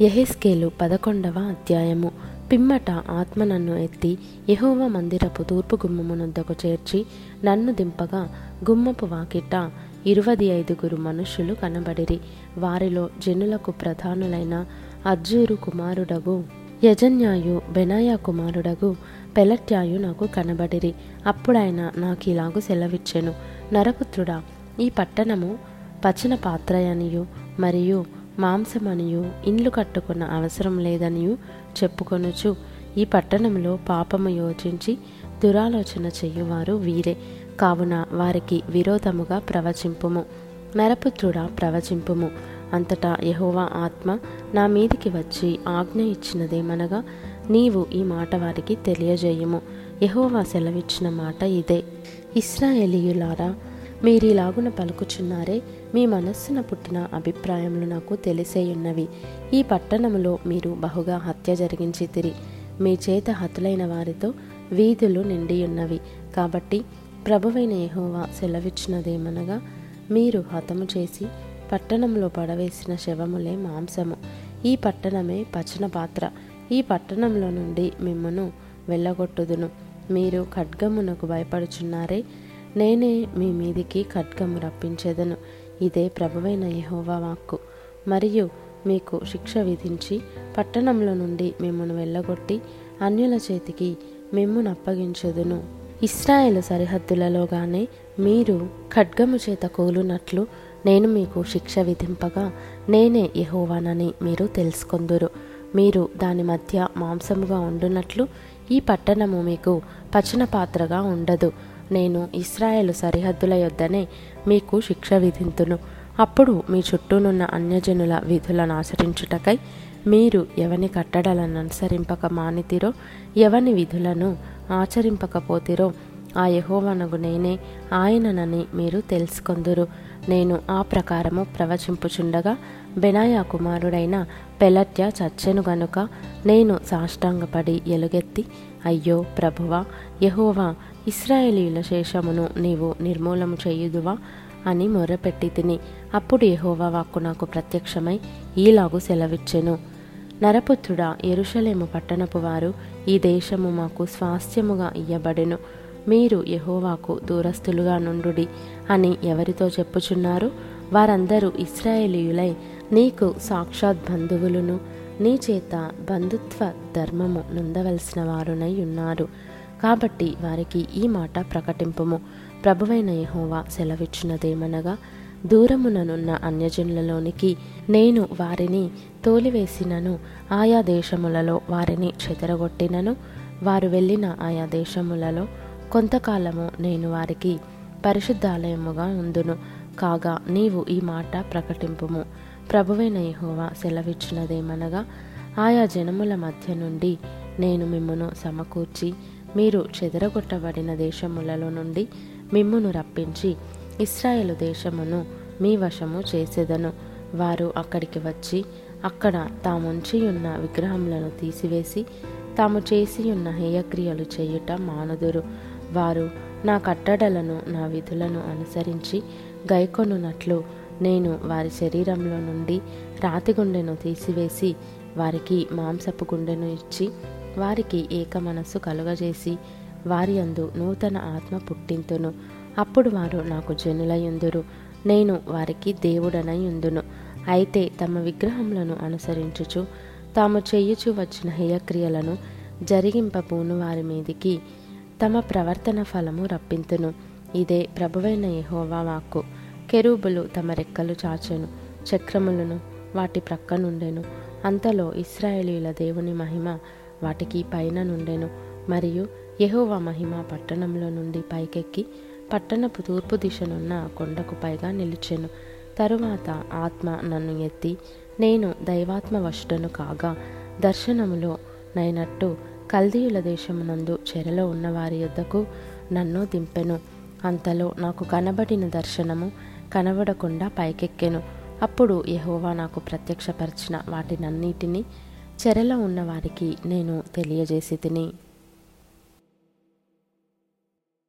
యహెస్కేలు పదకొండవ అధ్యాయము. పిమ్మట ఆత్మ నన్ను ఎత్తి యహోవ మందిరపు తూర్పు గుమ్మమునొద్దకు చేర్చి నన్ను దింపగా గుమ్మపు వాకిట ఇరువది ఐదుగురు మనుషులు కనబడిరి. వారిలో జనులకు ప్రధానులైన అర్జూరు కుమారుడగు యజన్యాయు బెనాయా కుమారుడగు పెలట్యాయు నాకు కనబడిరి. అప్పుడాయన నాకిలాగు సెలవిచ్చెను. నరపుత్రుడా ఈ పట్టణము పచన పాత్రయనియు మరియు మాంసమనియు ఇండ్లు కట్టుకున్న అవసరం లేదనియు చెప్పుకొనుచు ఈ పట్టణంలో పాపము యోచించి దురాలోచన చెయ్యువారు వీరే. కావున వారికి విరోధముగా ప్రవచింపుము నరపుత్రుడా ప్రవచింపుము. అంతటా యహోవా ఆత్మ నా మీదికి వచ్చి ఆజ్ఞ ఇచ్చినదేమనగా నీవు ఈ మాట వారికి తెలియజేయము. యహోవా సెలవిచ్చిన మాట ఇదే. ఇస్రాయేలీయులారా మీరిలాగున పలుకుచున్నారే మీ మనస్సున పుట్టిన అభిప్రాయములు నాకు తెలిసేయున్నవి. ఈ పట్టణములో మీరు బహుగా హత్య జరిగించితిరి. మీ చేత హతులైన వారితో వీధులు నిండియున్నవి. కాబట్టి ప్రభువైన యహోవా సెలవిచ్చినదేమనగా మీరు హతము చేసి పట్టణంలో పడవేసిన శవములే మాంసము. ఈ పట్టణమే పచన పాత్ర. ఈ పట్టణంలో నుండి మిమ్మను వెళ్ళగొట్టుదును. మీరు ఖడ్గమునకు భయపడుచున్నారే నేనే మీ మీదికి ఖడ్గము రప్పించేదను. ఇదే ప్రభువైన యహోవా వాక్కు. మరియు మీకు శిక్ష విధించి పట్టణంలో నుండి మిమ్మను వెళ్ళగొట్టి అన్యుల చేతికి మిమ్మును అప్పగించదును. ఇస్రాయేల్ సరిహద్దులలోగానే మీరు ఖడ్గము చేత కూలునట్లు నేను మీకు శిక్ష విధింపగా నేనే యహోవానని మీరు తెలుసుకొందురు. మీరు దాని మధ్య మాంసముగా ఉండునట్లు ఈ పట్టణము మీకు పచన పాత్రగా ఉండదు. నేను ఇస్రాయేలు సరిహద్దుల యొద్దనే మీకు శిక్ష విధింతును. అప్పుడు మీ చుట్టూనున్న అన్యజనుల విధులను ఆచరించుటకై మీరు ఎవని కట్టడలను అనుసరింపక మానితిరో ఎవని విధులను ఆచరింపకపోతిరో ఆ యహోవనగు నేనే ఆయననని మీరు తెలుసుకొందురు. నేను ఆ ప్రకారము ప్రవచింపుచుండగా బెనాయా కుమారుడైన పెలట్య చచ్చెను గనుక నేను సాష్టాంగపడి ఎలుగెత్తి అయ్యో ప్రభువా యహోవా ఇస్రాయేలీల శేషమును నీవు నిర్మూలము చేయుదువా అని మొరపెట్టి తిని అప్పుడు యహోవా వాక్కు నాకు ప్రత్యక్షమై ఈలాగు సెలవిచ్చెను. నరపుత్రుడా ఎరుషలేము పట్టణపు వారు ఈ దేశము మాకు స్వాస్థ్యముగా ఇయ్యబడెను. మీరు యహోవాకు దూరస్తులుగా నుండుడి అని ఎవరితో చెప్పుచున్నారు? వారందరూ ఇస్రాయేలీయులై నీకు సాక్షాత్ బంధువులను నీ చేత బంధుత్వ ధర్మము నొందవలసిన వారునై ఉన్నారు. కాబట్టి వారికి ఈ మాట ప్రకటింపుము. ప్రభువైన యహోవా సెలవిచ్చినదేమనగా దూరముననున్న అన్యజనులలోనికి నేను వారిని తోలివేసినను ఆయా దేశములలో వారిని చెదరగొట్టినను వారు వెళ్ళిన ఆయా దేశములలో కొంతకాలము నేను వారికి పరిశుద్ధాలయముగా ఉందును. కాగా నీవు ఈ మాట ప్రకటింపుము. ప్రభువైన యహోవా సెలవిచ్చినదేమనగా ఆయా జనముల మధ్య నుండి నేను మిమ్మను సమకూర్చి మీరు చెదరగొట్టబడిన దేశములలో నుండి మిమ్మును రప్పించి ఇస్రాయేలు దేశమును మీ వశము చేసేదను. వారు అక్కడికి వచ్చి అక్కడ తాముంచి ఉన్న విగ్రహములను తీసివేసి తాము చేసి ఉన్న హేయక్రియలు చేయుట మానుదురు. వారు నా కట్టడలను నా విధులను అనుసరించి గైకొనున్నట్లు నేను వారి శరీరంలో నుండి రాతి గుండెను తీసివేసి వారికి మాంసపు గుండెను ఇచ్చి వారికి ఏక మనస్సు కలుగజేసి వారి అందు నూతన ఆత్మ పుట్టింతును. అప్పుడు వారు నాకు జనులయుందురు నేను వారికి దేవుడనై అయితే తమ విగ్రహములను అనుసరించుచు తాము చేయుచు వచ్చిన హేయక్రియలను జరిగింపబూను వారి మీదికి తమ ప్రవర్తన ఫలము రప్పింతును. ఇదే ప్రభువైన యహోవా వాక్కు. కెరూబులు తమ రెక్కలు చాచెను చక్రములను వాటి ప్రక్కనుండెను అంతలో ఇస్రాయేలీల దేవుని మహిమ వాటికి పైన నుండెను. మరియు యహోవా మహిమ పట్టణంలో నుండి పైకెక్కి పట్టణపు తూర్పు దిశనున్న కొండకు పైగా నిలిచెను. తరువాత ఆత్మ నన్ను ఎత్తి నేను దైవాత్మ వశుడను కాగా దర్శనములో నైనట్టు కల్దీయుల దేశమునందు చెరలో ఉన్న వారి యొద్దకు నన్ను దింపెను. అంతలో నాకు కనబడిన దర్శనము కనబడకుండా పైకెక్కెను. అప్పుడు యహోవా నాకు ప్రత్యక్షపరిచిన వాటినన్నిటినీ చెరలో ఉన్నవారికి నేను తెలియజేసి తిని